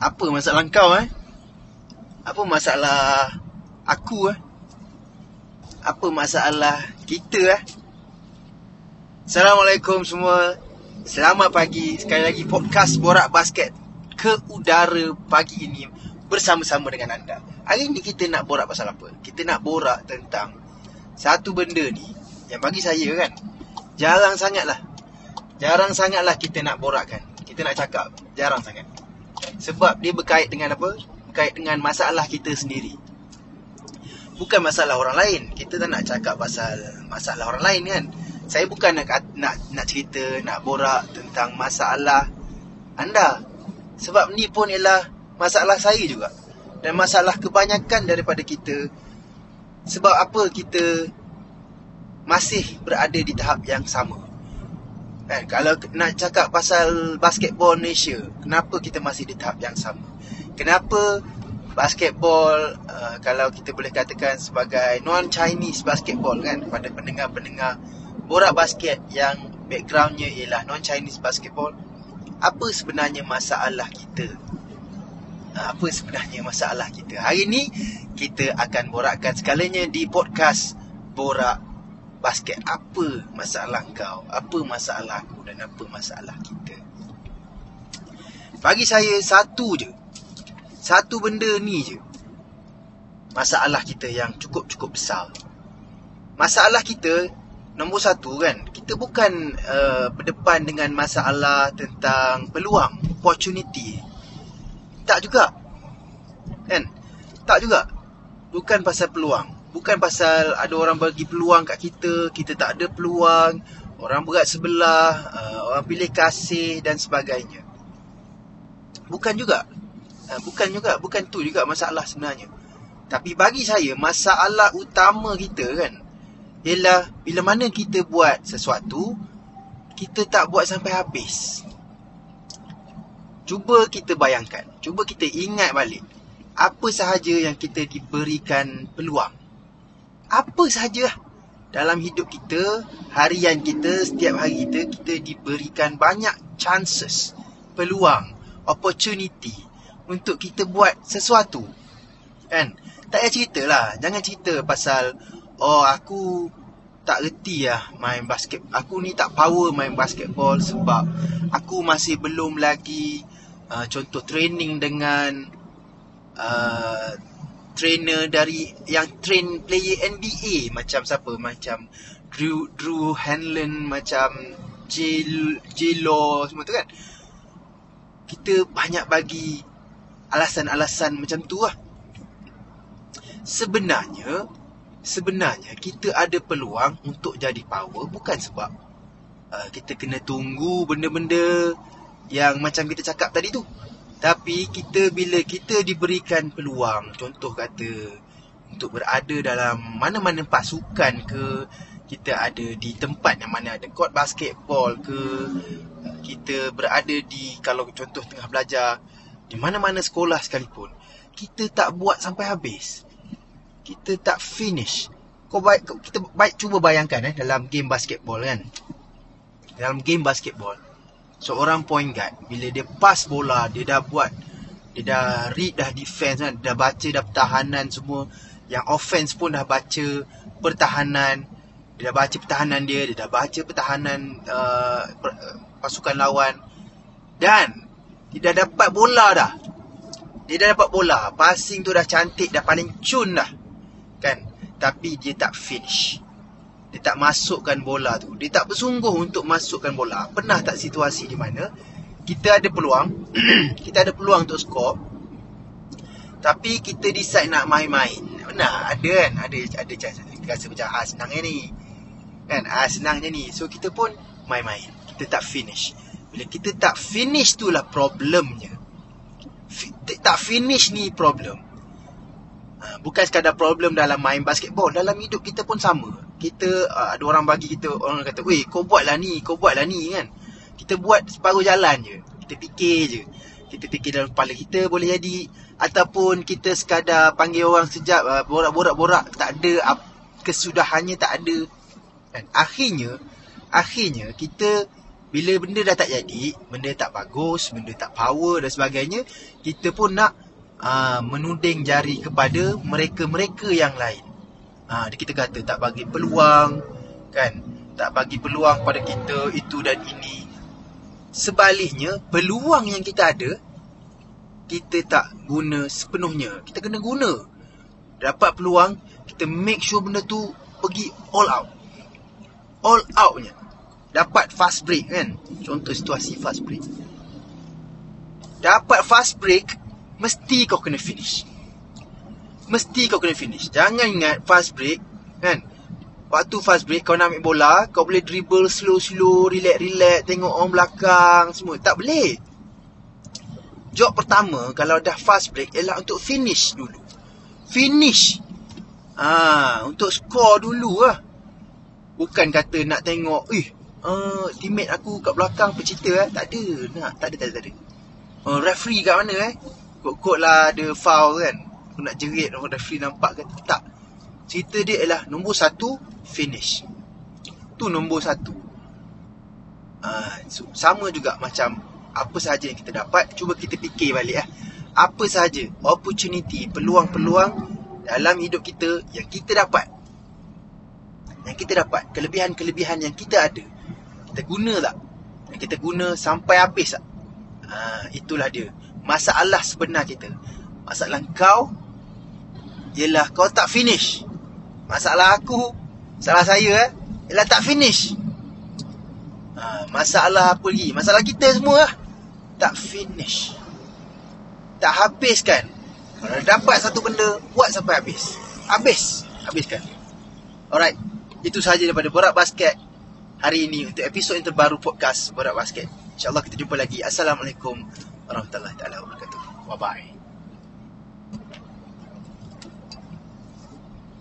Apa masalah kau eh? Apa masalah aku eh? Apa masalah kita eh? Assalamualaikum semua. Selamat pagi. Sekali lagi podcast Borak Basket ke udara pagi ini bersama-sama dengan anda. Hari ini kita nak borak pasal apa? Kita nak borak tentang satu benda ni yang bagi saya kan jarang sangatlah. Jarang sangatlah kita nak borakkan. Kita nak cakap jarang sangat. Sebab dia berkait dengan apa? Berkait dengan masalah kita sendiri. Bukan masalah orang lain. Kita tak nak cakap pasal masalah orang lain kan. Saya bukan nak nak nak cerita, nak borak tentang masalah anda. Sebab ni pun ialah masalah saya juga. Dan masalah kebanyakan daripada kita. Sebab apa kita masih berada di tahap yang sama. Kan? Kalau nak cakap pasal basketball Malaysia, kenapa kita masih di tahap yang sama? Kenapa basketball uh, kalau kita boleh katakan sebagai non-Chinese basketball kan pada pendengar-pendengar borak basket yang backgroundnya ialah non-Chinese basketball apa sebenarnya masalah kita ha, apa sebenarnya masalah kita hari ini kita akan borakkan segalanya di podcast borak basket apa masalah kau? Apa masalah aku dan apa masalah kita? Bagi saya satu je. Satu benda ni je. Masalah kita yang cukup-cukup besar. Masalah kita nombor satu kan kita bukan uh, berdepan dengan masalah tentang peluang opportunity. Tak juga. Kan? Tak juga. Bukan pasal peluang bukan pasal ada orang bagi peluang kat kita kita tak ada peluang orang berat sebelah uh, orang pilih kasih dan sebagainya bukan juga uh, bukan juga bukan tu juga masalah sebenarnya tapi bagi saya masalah utama kita kan ialah bila mana kita buat sesuatu kita tak buat sampai habis. Cuba kita bayangkan, cuba kita ingat balik apa sahaja yang kita diberikan peluang. Apa sahaja dalam hidup kita, harian kita, setiap hari kita kita diberikan banyak chances, peluang, opportunity untuk kita buat sesuatu. Kan? Tak payah cerita lah. Jangan cerita pasal Oh aku tak reti lah main basket Aku ni tak power main basketball Sebab aku masih belum lagi uh, Contoh training dengan uh, Trainer dari Yang train player NBA Macam siapa? Macam Drew, Drew Hanlon Macam J, J Law Semua tu kan? Kita banyak bagi Alasan-alasan macam tu lah. Sebenarnya sebenarnya kita ada peluang untuk jadi power bukan sebab uh, kita kena tunggu benda-benda yang macam kita cakap tadi tu. Tapi kita bila kita diberikan peluang, contoh kata untuk berada dalam mana-mana pasukan ke, kita ada di tempat yang mana ada court basketball ke, kita berada di kalau contoh tengah belajar di mana-mana sekolah sekalipun, kita tak buat sampai habis kita tak finish. Kau baik kita baik cuba bayangkan eh dalam game basketball kan. Dalam game basketball seorang point guard bila dia pass bola dia dah buat dia dah read dah defense kan, dah baca dah pertahanan semua. Yang offense pun dah baca pertahanan. Dia dah baca pertahanan dia, dia dah baca pertahanan uh, pasukan lawan. Dan dia dah dapat bola dah. Dia dah dapat bola. Passing tu dah cantik, dah paling cun dah kan tapi dia tak finish dia tak masukkan bola tu. Dia tak bersungguh untuk masukkan bola. Pernah tak situasi di mana kita ada peluang kita ada peluang untuk score tapi kita decide nak main-main? Pernah? Ada kan? Ada ada chance. Kita rasa macam ah senangnya ni. Kan? Ah senangnya ni. So kita pun main-main. Kita tak finish. Bila kita tak finish tu lah problemnya. Tak finish ni problem. Ha, bukan sekadar problem dalam main basketball. Dalam hidup kita pun sama kita uh, ada orang bagi kita orang kata weh kau buatlah ni kau buatlah ni kan? Kita buat separuh jalan je. Kita fikir je. Kita fikir dalam kepala kita boleh jadi ataupun kita sekadar panggil orang sejak uh, borak-borak-borak tak ada uh, kesudahannya tak ada. Kan akhirnya akhirnya kita Bila benda dah tak jadi, benda tak bagus, benda tak power dan sebagainya, kita pun nak uh, menuding jari kepada mereka-mereka yang lain. Uh, kita kata tak bagi peluang, kan? Tak bagi peluang pada kita itu dan ini. Sebaliknya, peluang yang kita ada, kita tak guna sepenuhnya. Kita kena guna. Dapat peluang, kita make sure benda tu pergi all out. All outnya dapat fast break kan contoh situasi fast break dapat fast break mesti kau kena finish mesti kau kena finish jangan ingat fast break kan waktu fast break kau nak ambil bola kau boleh dribble slow slow relax relax tengok orang belakang semua tak boleh job pertama kalau dah fast break ialah untuk finish dulu finish ah untuk score dulu lah bukan kata nak tengok eh uh, teammate aku kat belakang pencita eh. Tak ada. Nak, tak ada, tak ada. Tak ada. Uh, referee kat mana eh? Kok-kok lah ada foul kan. Aku nak jerit orang referee nampak ke. Tak. Cerita dia ialah nombor satu, finish. Tu nombor satu. Uh, so, sama juga macam apa sahaja yang kita dapat. Cuba kita fikir balik eh. Apa sahaja opportunity, peluang-peluang dalam hidup kita yang kita dapat. Yang kita dapat. Kelebihan-kelebihan yang kita ada kita guna tak? Kita guna sampai habis tak? Ha, itulah dia. Masalah sebenar kita. Masalah kau ialah kau tak finish. Masalah aku, salah saya eh, ialah tak finish. Ha, masalah apa lagi? Masalah kita semua lah. Tak finish. Tak habiskan. Kalau dapat satu benda, buat sampai habis. Habis. Habiskan. Alright. Itu sahaja daripada Borak Basket hari ini untuk episod yang terbaru podcast Borak Basket. InsyaAllah kita jumpa lagi. Assalamualaikum warahmatullahi wabarakatuh. Bye-bye.